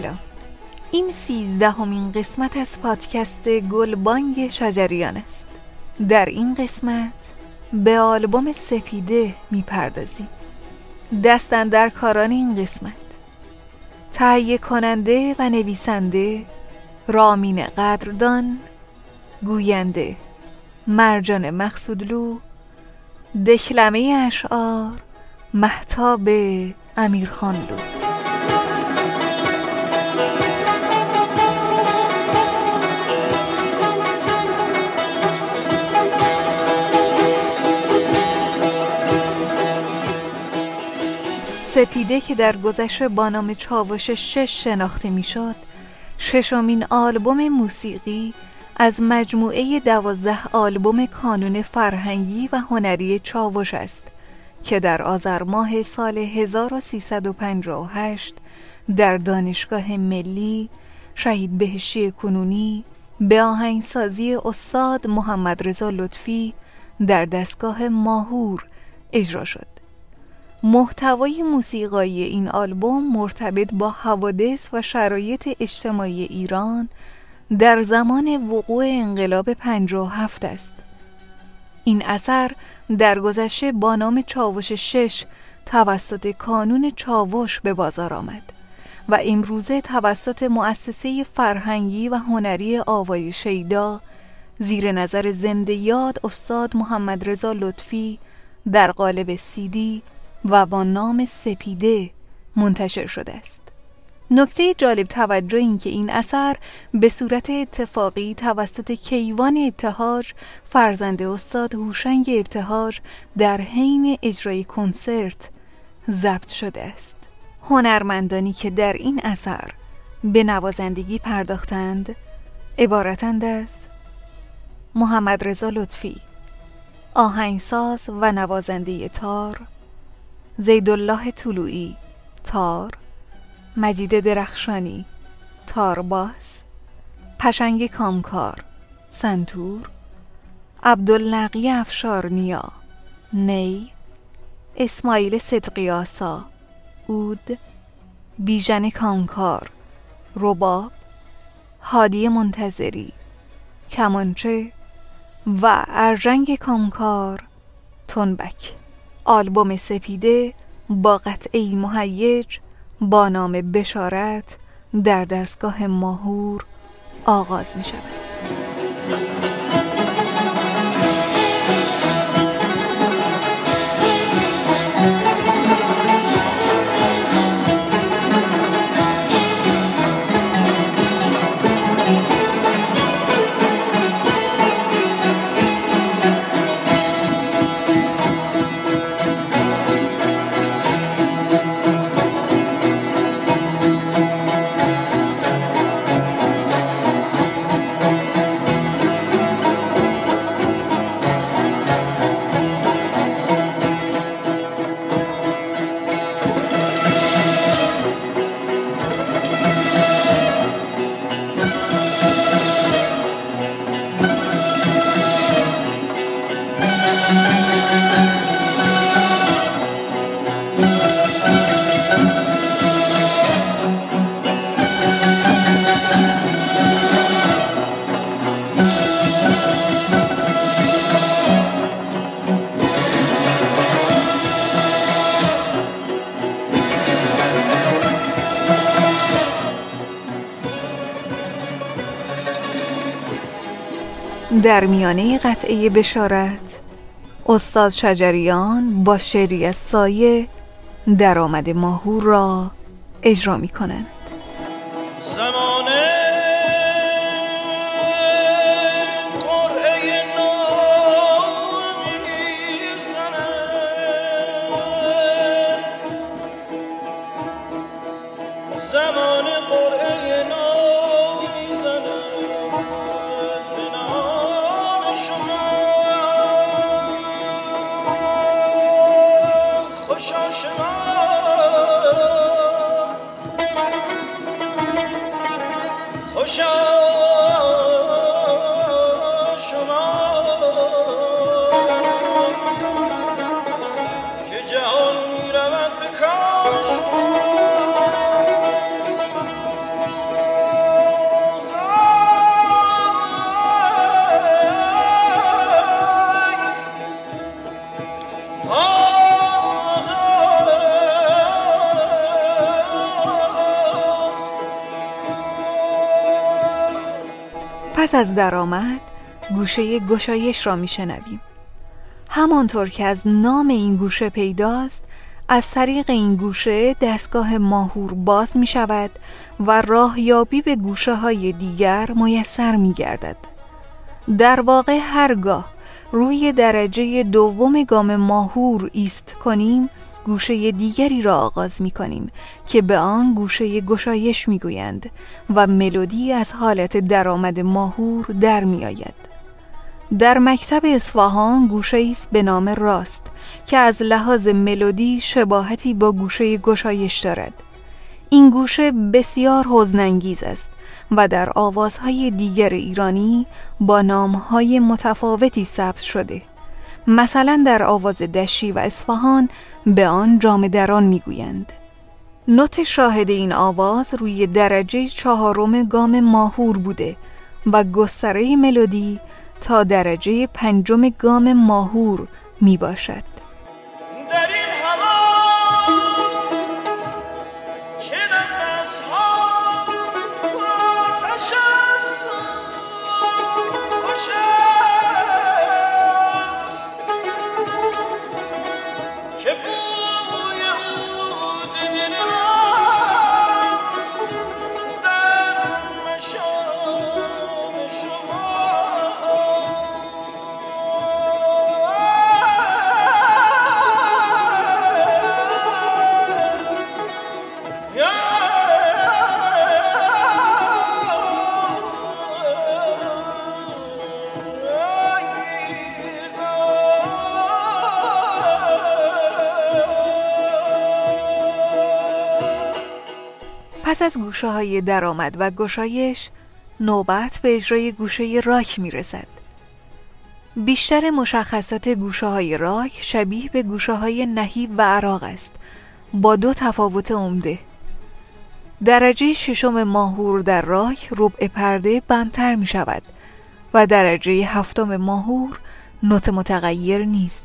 سلام. این سیزدهمین قسمت از پادکست گلبانگ شجریان است. در این قسمت به آلبوم سپیده می‌پردازیم. دستن در کاران این قسمت. تهیه کننده و نویسنده رامین قدردان گوینده مرجان مقصودلو دکلمه اشعار محتاب امیرخانلو. سپیده که در گذشته با نام چاوش شش شناخته می‌شد ششمین آلبوم موسیقی از مجموعه دوازده آلبوم کانون فرهنگی و هنری چاوش است که در آذر ماه سال 1358 در دانشگاه ملی شهید بهشی کنونی به آهنگسازی استاد محمد رضا لطفی در دستگاه ماهور اجرا شد. محتوای موسیقایی این آلبوم مرتبط با حوادث و شرایط اجتماعی ایران در زمان وقوع انقلاب 57 است. این اثر در گذشته با نام چاوش شش توسط کانون چاوش به بازار آمد و امروزه توسط مؤسسه فرهنگی و هنری آوای شیدا زیر نظر زنده یاد استاد محمد رضا لطفی در قالب سیدی و با نام سپیده منتشر شده است. نکته جالب توجه این که این اثر به صورت اتفاقی توسط کیوان ابتهاج فرزند استاد هوشنگ ابتهاج در حین اجرای کنسرت ضبط شده است هنرمندانی که در این اثر به نوازندگی پرداختند عبارتند از محمد رضا لطفی آهنگساز و نوازنده تار زیدالله طلوعی تار مجید درخشانی تارباس پشنگ کامکار سنتور عبدالنقی افشارنیا نی اسماعیل صدقیاسا اود بیژن کامکار رباب هادی منتظری کمانچه و ارژنگ کامکار تنبک. آلبوم سپیده با قطعی مهیج با نام بشارت در دستگاه ماهور آغاز می شود. در میانه قطعه بشارت. استاد شجریان با شعری از سایه درآمد ماهور را اجرا می کنند از درآمد گوشه گشایش را میشنویم همانطور که از نام این گوشه پیداست از طریق این گوشه دستگاه ماهور باز می شود و راه یابی به گوشه های دیگر میسر می گردد. در واقع هرگاه روی درجه دوم گام ماهور ایست کنیم گوشه دیگری را آغاز می کنیم که به آن گوشه گشایش می گویند و ملودی از حالت درآمد ماهور در می آید. در مکتب اصفهان گوشه است به نام راست که از لحاظ ملودی شباهتی با گوشه گشایش دارد این گوشه بسیار حزنانگیز است و در آوازهای دیگر ایرانی با نامهای متفاوتی ثبت شده مثلا در آواز دشی و اصفهان به آن جام دران می‌گویند. نوت شاهد این آواز روی درجه چهارم گام ماهور بوده و گستره ملودی تا درجه پنجم گام ماهور می باشد پس از گوشه های درآمد و گشایش نوبت به اجرای گوشه راک می رسد. بیشتر مشخصات گوشه های راک شبیه به گوشه های نهیب و عراق است با دو تفاوت عمده. درجه ششم ماهور در راک ربع پرده بمتر می شود و درجه هفتم ماهور نوت متغیر نیست.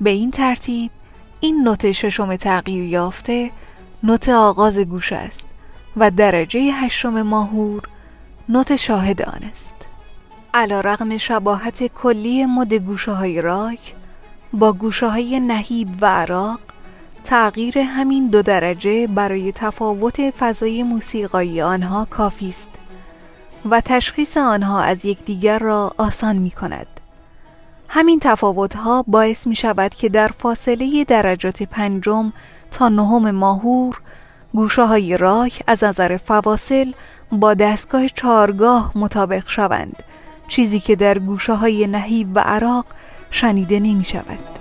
به این ترتیب این نوت ششم تغییر یافته نوت آغاز گوشه است. و درجه هشتم ماهور نوت شاهد آن است علا رغم شباهت کلی مد گوشه های راک با گوشه های نهیب و عراق تغییر همین دو درجه برای تفاوت فضای موسیقایی آنها کافی است و تشخیص آنها از یکدیگر را آسان می کند. همین تفاوت ها باعث می شود که در فاصله درجات پنجم تا نهم ماهور گوشه های راک از نظر فواصل با دستگاه چارگاه مطابق شوند چیزی که در گوشه های نهیب و عراق شنیده نمی شود.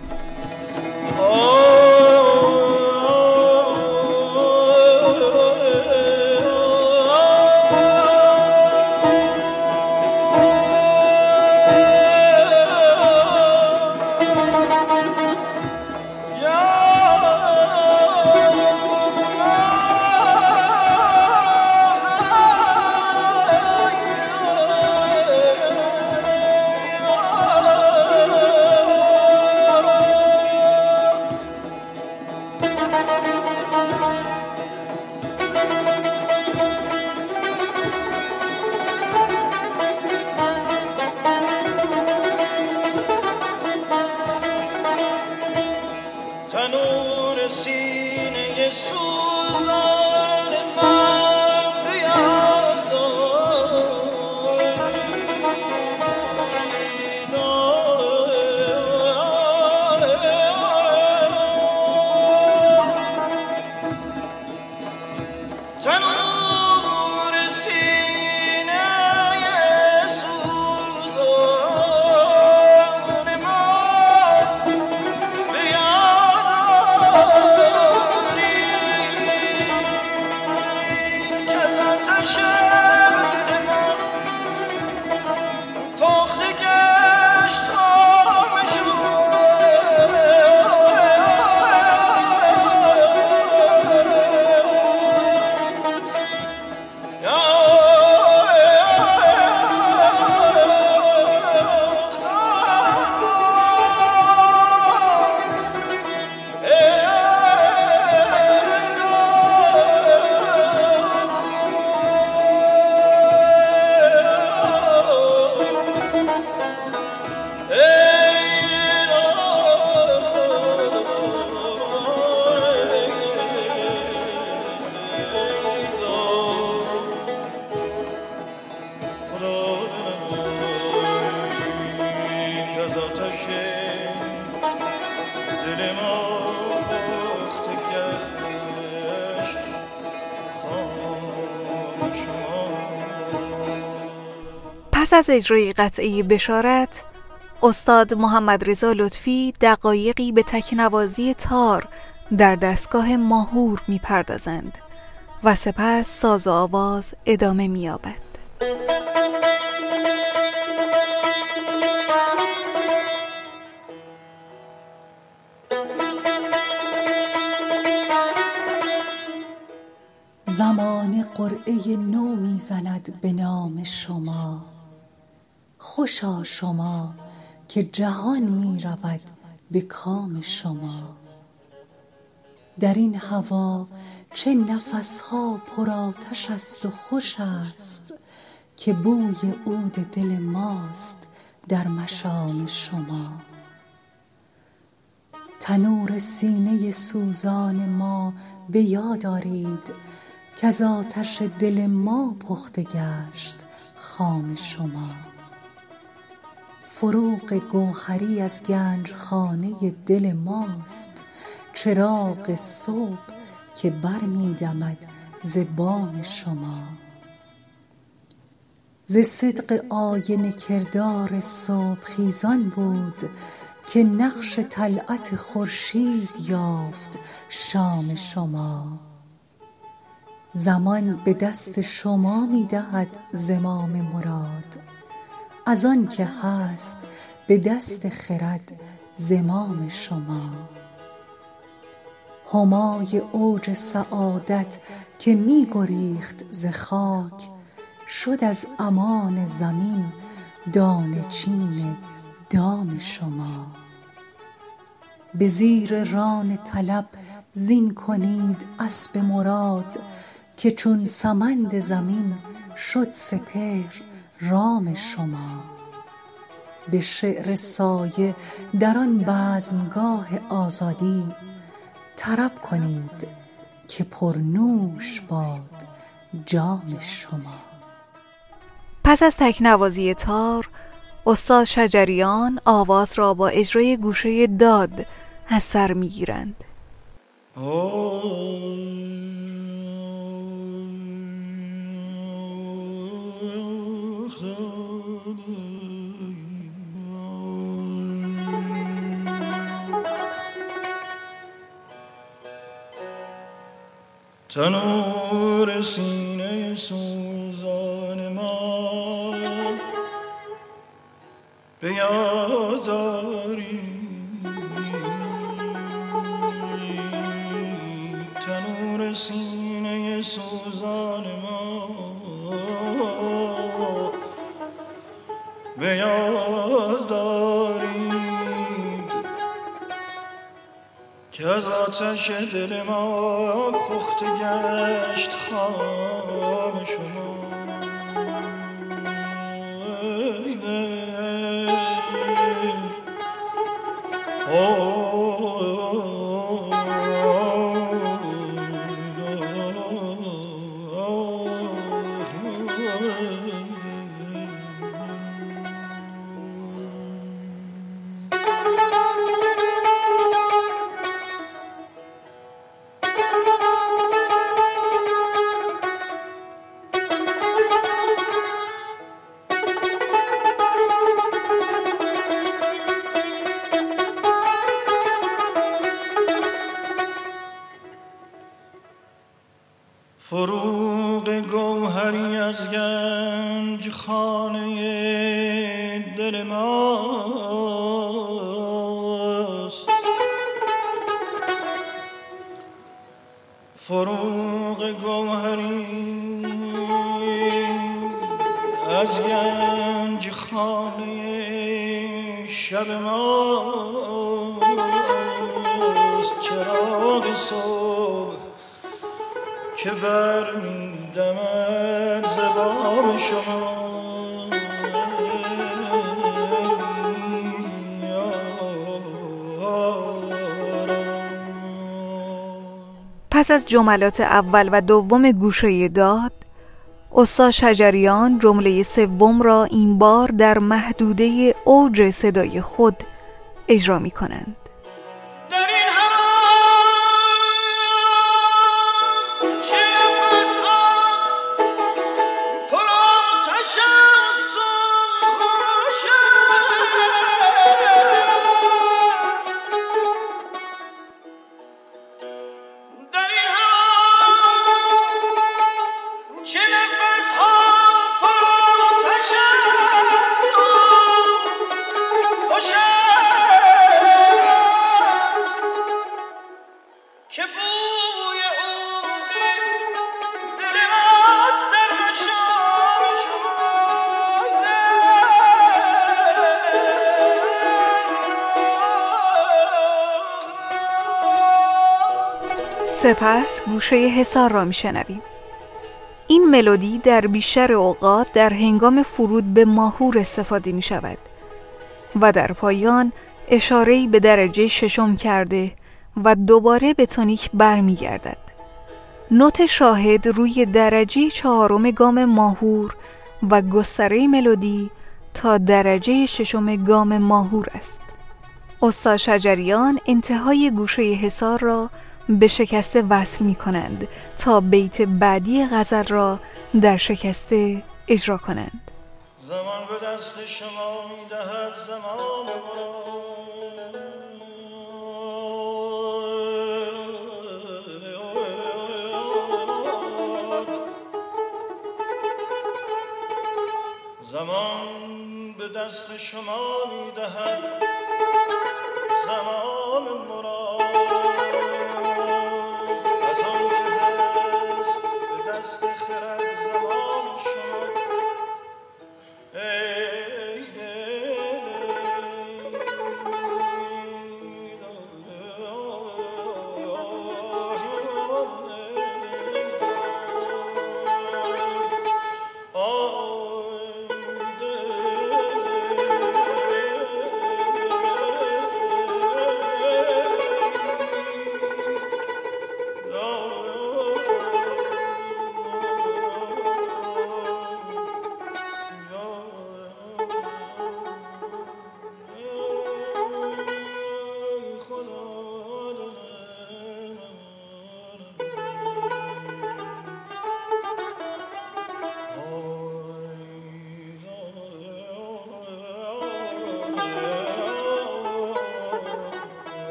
از اجرای قطعه بشارت استاد محمد رضا لطفی دقایقی به تکنوازی تار در دستگاه ماهور می‌پردازند و سپس ساز و آواز ادامه مییابد. زمان قرعه نو می‌زند به نام شما. خوشا شما که جهان می رود به کام شما. در این هوا چه نفسها پرآتش است و خوش است که بوی عود دل ماست در مشام شما. تنور سینه سوزان ما به یاد آرید کز آتش دل ما پخته گشت خام شما. فروغ گوهری از گنجخانه دل ماست. چراغ صبح که برمیدمد ز بام شما. ز صدق آینه کردار صبح خیزان بود که نقش طلعت خورشید یافت شام شما. زمان به دست شما می دهد زمام مراد. از آن که هست به دست خرد زمام شما. همای اوج سعادت که می گریخت ز خاک شد از امان زمین دانه چین دام شما. به زیر ران طلب زین کنید اسب مراد که چون سمند زمین شد سپهر رام شما. به شعر سایه در آن بزمگاه آزادی طرب کنید که پرنوش باد جام شما. پس از تکنوازی تار استاد شجریان آواز را با اجرای گوشه داد از سر می‌گیرند. تنور سینه سوزان ما. به یاداری تنور سینه سوزان ما. به که از آتش دل ما پخته گشت خام شما. میدمد زبام شما. پس از جملات اول و دوم گوشه داد استاد شجریان جمله سوم را این بار در محدوده اوج صدای خود اجرا می کنند سپس گوشه حصار را میشنویم این ملودی در بیشتر اوقات در هنگام فرود به ماهور استفاده می شود و در پایان اشارهی به درجه ششم کرده و دوباره به تونیک برمیگردد. نوت شاهد روی درجه چهارم گام ماهور و گستره ملودی تا درجه ششم گام ماهور است. استاد شجریان انتهای گوشه حصار را به شکسته وصل می کنند تا بیت بعدی غزل را در شکسته اجرا کنند. زمان به دست شما می دهد زمان زمان به دست شما می دهد زمان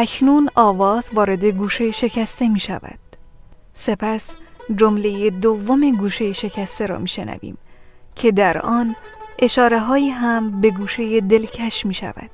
اکنون آواز وارد گوشه شکسته می شود. سپس جمله دوم گوشه شکسته را می شنویم که در آن اشاره هایی هم به گوشه دلکش می شود.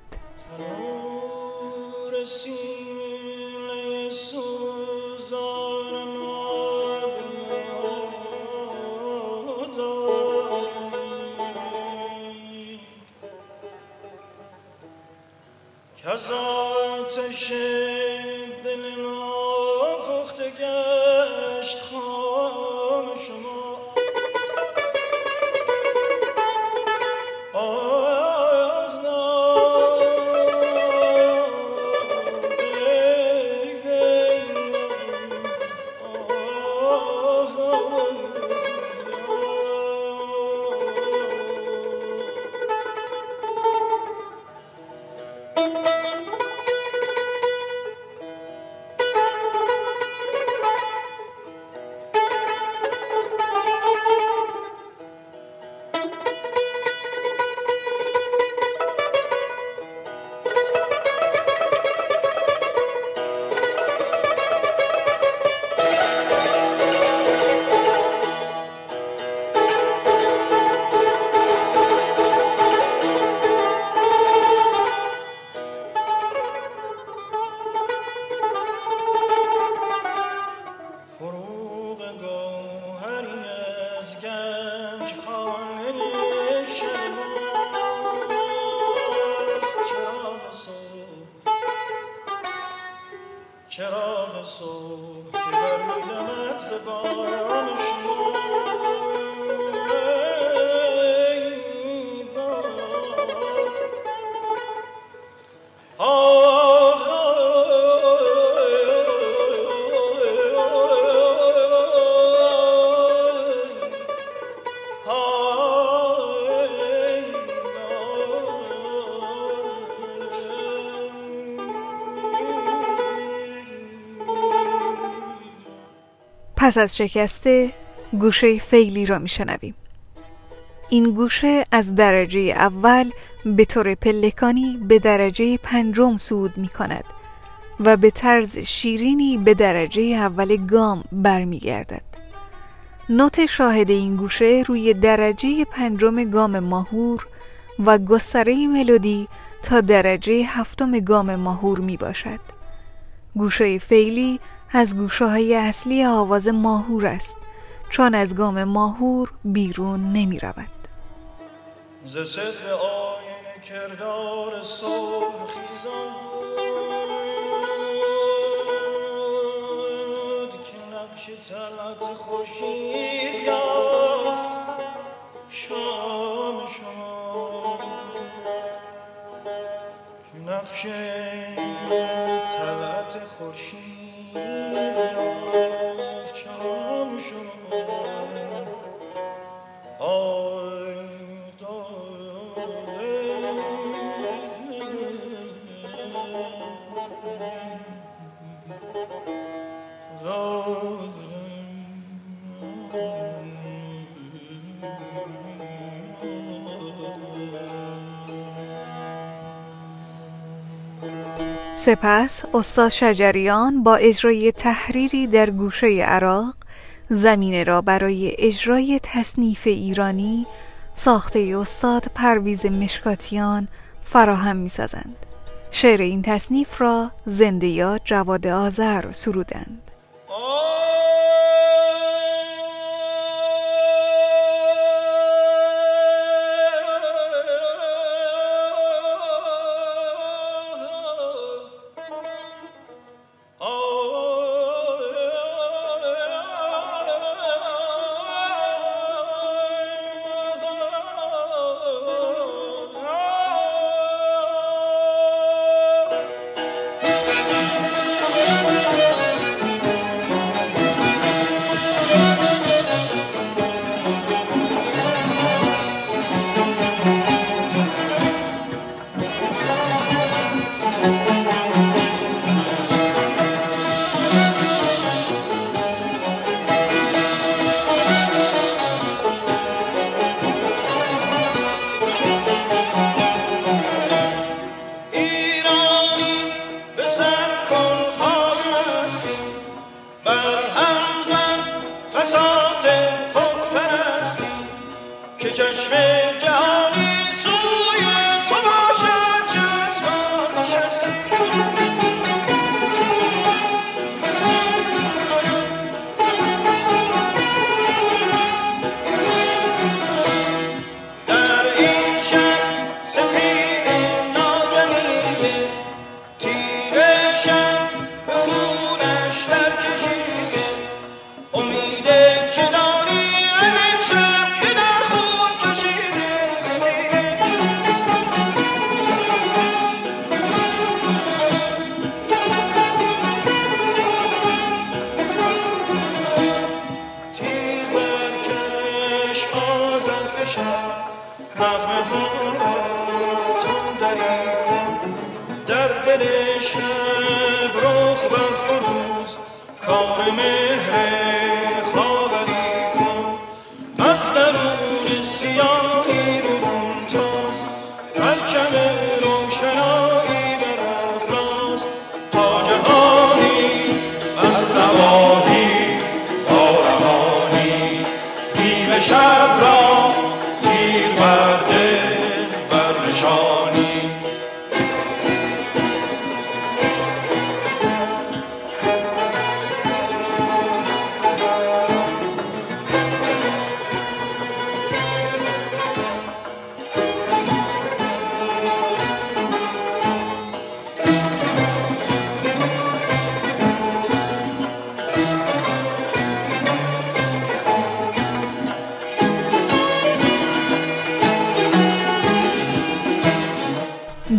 پس از شکسته گوشه فعلی را میشنویم این گوشه از درجه اول به طور پلکانی به درجه پنجم صعود می کند و به طرز شیرینی به درجه اول گام برمیگردد. نوت شاهد این گوشه روی درجه پنجم گام ماهور و گستره ملودی تا درجه هفتم گام ماهور می باشد. گوشه فعلی از گوشه های اصلی آواز ماهور است. چون از گام ماهور بیرون نمی رود. ز صدق آین کردار صبح خیزان بود که نقش طلعت خوشید یافت. شام شما که نقش طلعت خورشید سپس استاد شجریان با اجرای تحریری در گوشه عراق زمینه را برای اجرای تصنیف ایرانی ساخته استاد پرویز مشکاتیان فراهم می سازند. شعر این تصنیف را زنده یا جواد آذر سرودند.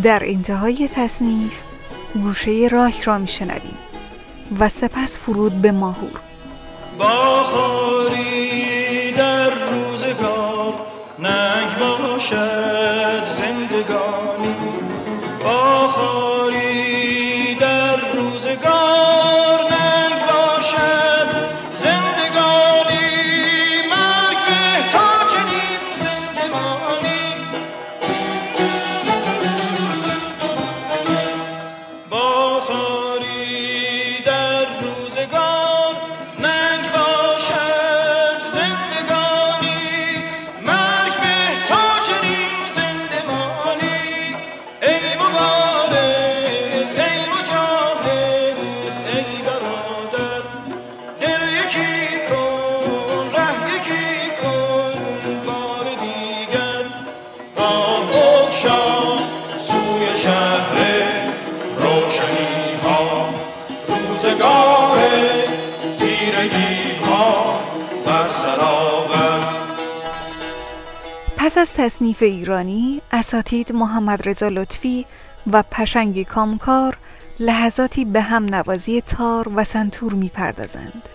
در انتهای تصنیف گوشه راک را میشنویم و سپس فرود به ماهور. پس از تصنیف ایرانی اساتید محمد رضا لطفی و پشنگ کامکار لحظاتی به هم نوازی تار و سنتور می‌پردازند.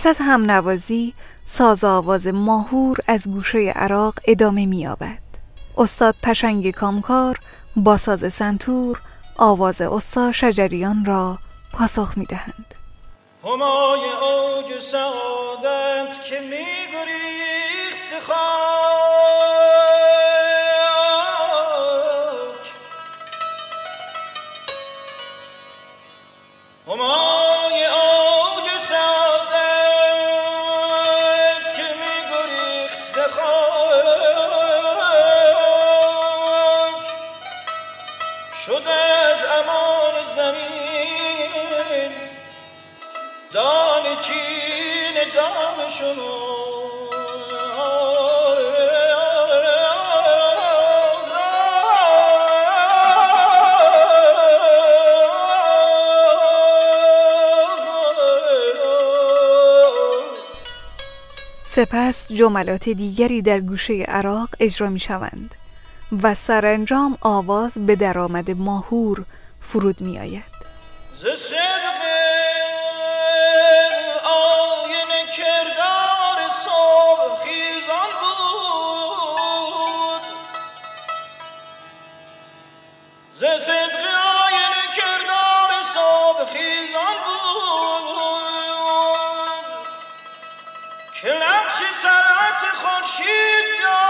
پس از هم نوازی ساز آواز ماهور از گوشه عراق ادامه می‌یابد. استاد پشنگ کامکار با ساز سنتور آواز استا شجریان را پاسخ می‌دهند. همای اوج سعادت که میگریخ سپس جملات دیگری در گوشه عراق اجرا می شوند و سرانجام آواز به درآمد ماهور فرود می آید. صدق آینه کردار سابخیزان خیزان بود. که لبچه طلعت خورشید یافت.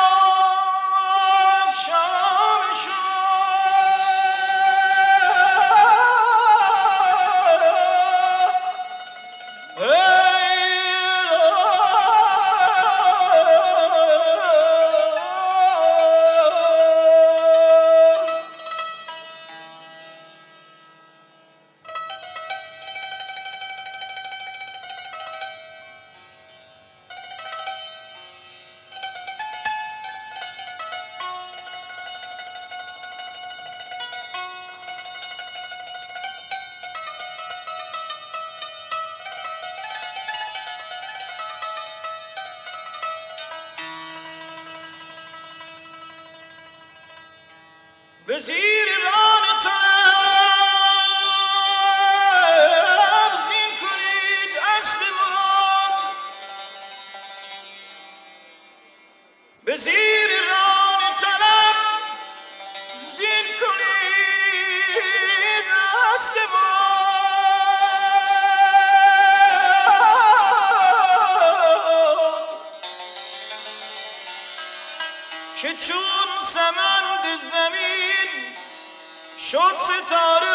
شد ستاره.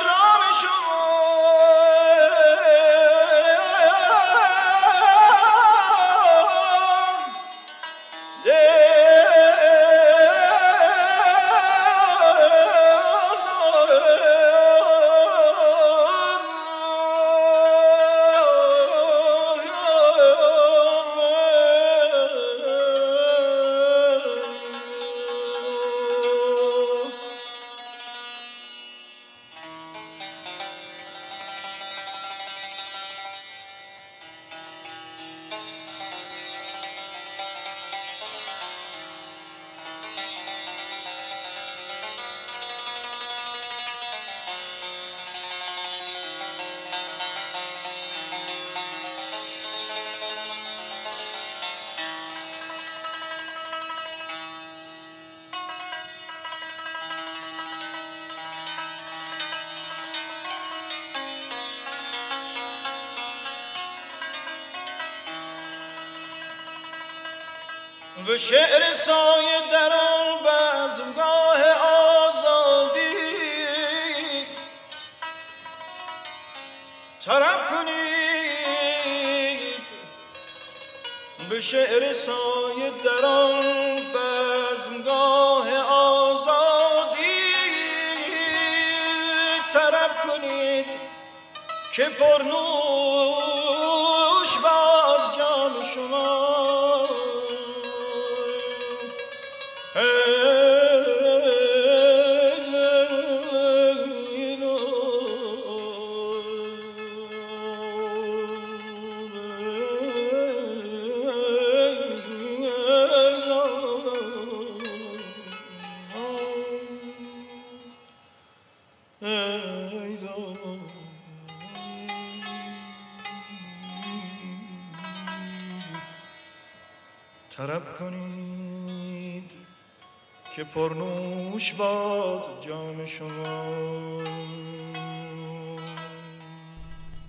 به شعر سایه در آن بزمگاه آزادی. طرب کنید. به شعر سایه در آن بزمگاه آزادی. طرب کنید که پرنوش باد جام شما.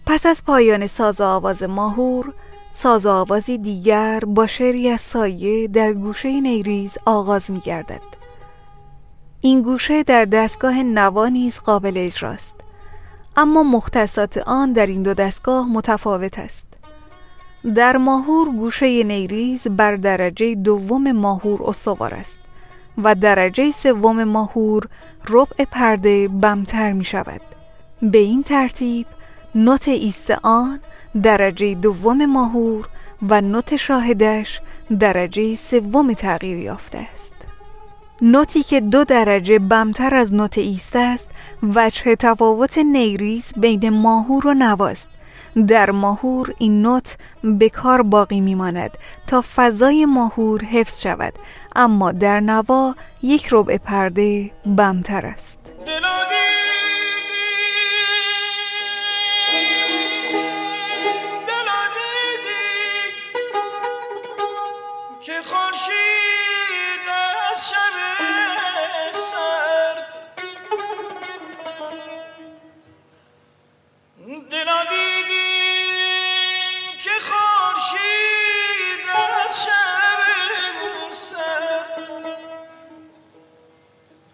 پس از پایان ساز آواز ماهور ساز آوازی دیگر با شعری از سایه در گوشه نیریز آغاز می گردد. این گوشه در دستگاه نوا نیز قابل اجراست اما مختصات آن در این دو دستگاه متفاوت است. در ماهور گوشه نیریز بر درجه دوم ماهور استوار است. و درجه سوم ماهور ربع پرده بم‌تر می شود. به این ترتیب نوت ایست آن درجه دوم ماهور و نوت شاهدش درجه سوم تغییر یافته است. نوتی که دو درجه بم‌تر از نوت ایست است وجه تفاوت نیریز بین ماهور و نواست. در ماهور این نوت بکار باقی میماند تا فضای ماهور حفظ شود اما در نوا یک ربع پرده بمتر است.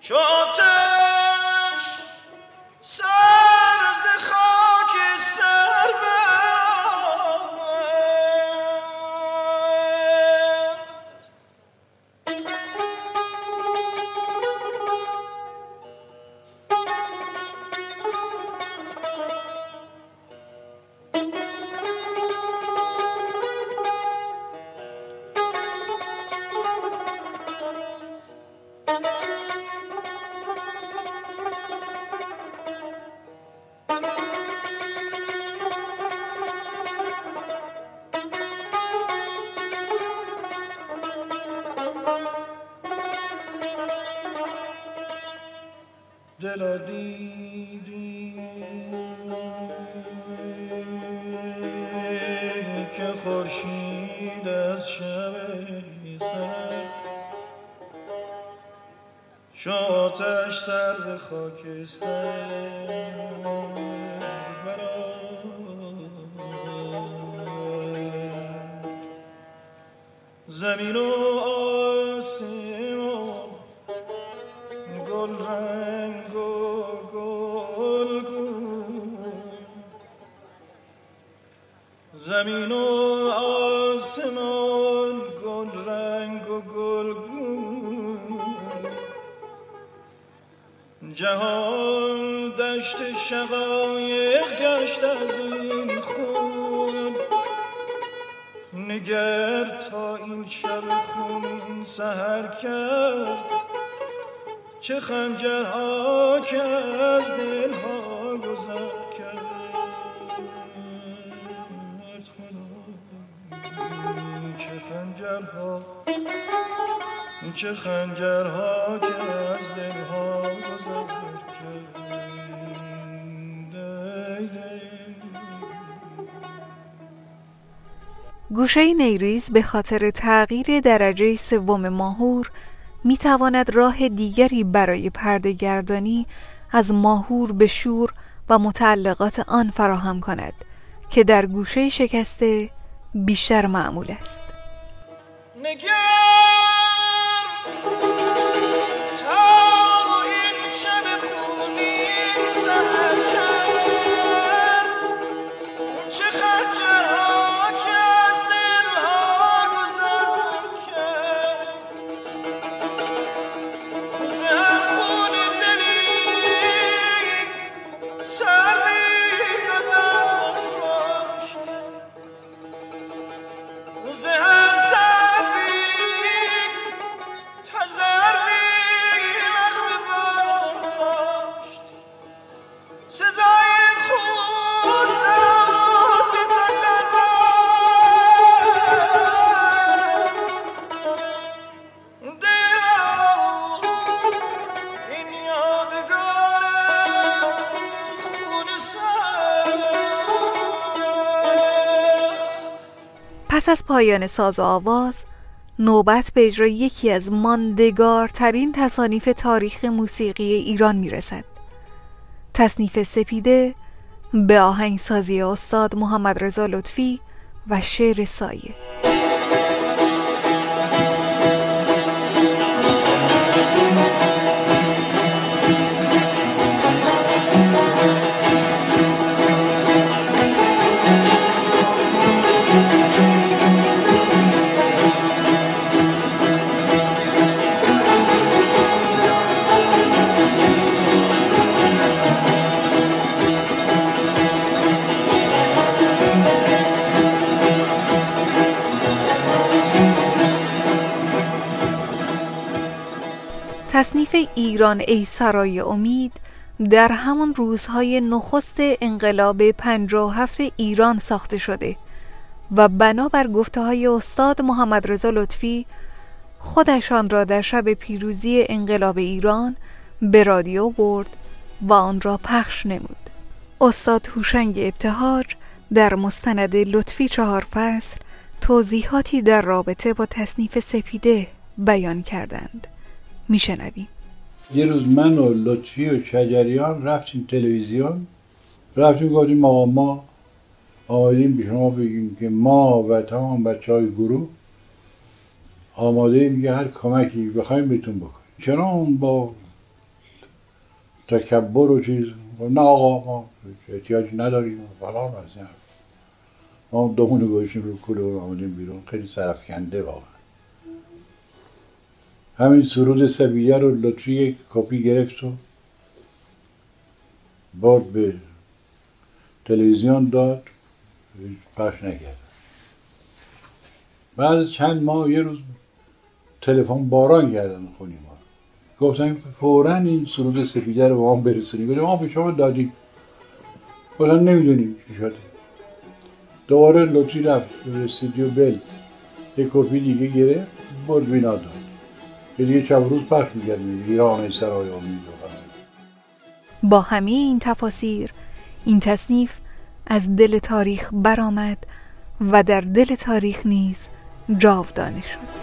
چو سرز خاکستر. جهان دشت شقایق گشت از این خون. نگر تا این شب خونین سهر کرد. چه خنجرها که از دلها گذر کرد. چه خنجرها. چه خنجرها که از دلها گذر گوشه نیریز به خاطر تغییر درجه سوم ماهور می تواند راه دیگری برای پردهگردانی از ماهور به شور و متعلقات آن فراهم کند که در گوشه شکسته بیشتر معمول است. پس پایان ساز و آواز نوبت به اجرای یکی از ماندگارترین تصانیف تاریخ موسیقی ایران می‌رسد. تصنیف سپیده به آهنگسازی استاد محمد رضا لطفی و شعر سایه. تصنیف ایران ای سرای امید در همان روزهای نخست انقلاب 57 ایران ساخته شده و بنابر گفته های استاد محمد رضا لطفی خودشان را در شب پیروزی انقلاب ایران به رادیو برد و آن را پخش نمود. استاد هوشنگ ابتهاج در مستند لطفی چهار فصل توضیحاتی در رابطه با تصنیف سپیده بیان کردند. میشنویم یه روز من و لطفی و شجریان رفتیم تلویزیون. رفتیم گفتیم آقا ما آمدیم به شما بگیم که ما و تمام بچه های گروه آماده ایم هر کمکی بخوایم بهتون بکنیم. چنان با تکبر و چیز نه آقا ما احتیاج نداریم فلان از ما دومونو گوشیم رو کلو رو آمدیم بیرون. خیلی سرفکنده واقعا. همین سرود سبیه رو لطفی یک کپی گرفت و باد به تلویزیون داد. پخش نکرد. بعد چند ماه یه روز تلفن باران کردن خونی ما. گفتن فورا این سرود سپیده رو به ما برسونیم ما به شما دادیم. گفتن نمی‌دونیم چی شده. دوباره لطفی رفت. به استودیو بل. یک کپی دیگه گرفت. برد بینا داد. که دیگه چند روز پخش می‌کردیم. ایران سرای امید با همه این تفاسیر این تصنیف از دل تاریخ برآمد و در دل تاریخ نیز جاودانه شد.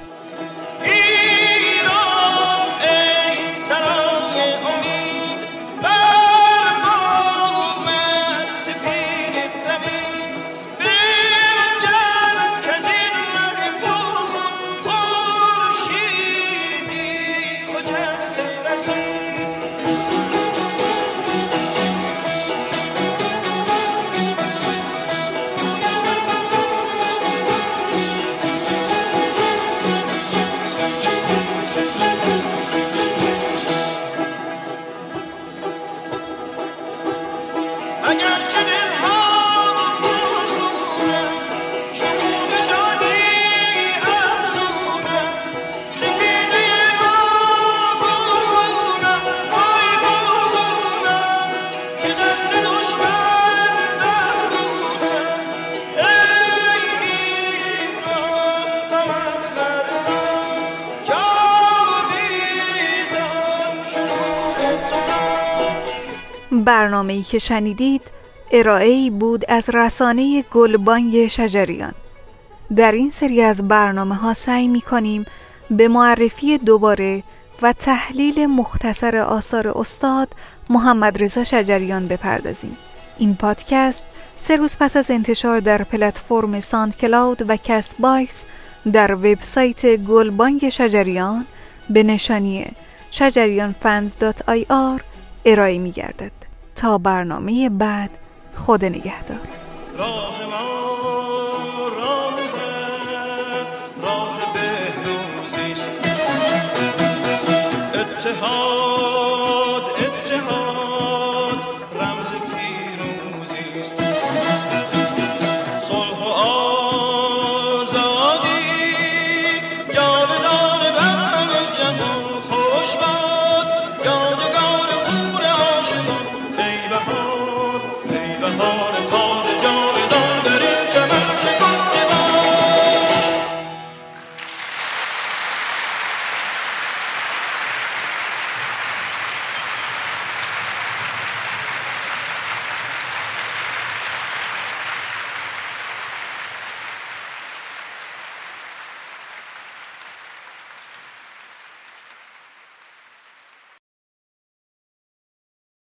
برنامه ای که شنیدید ارائه بود از رسانه گلبانگ شجریان در این سری از برنامه ها سعی می کنیم به معرفی دوباره و تحلیل مختصر آثار استاد محمد رضا شجریان بپردازیم این پادکست سه روز پس از انتشار در پلتفرم SoundCloud و کست باکس در وبسایت گلبانگ شجریان به نشانی شجریان آر ارائه می گردد. تا برنامه بعد خود نگهدار.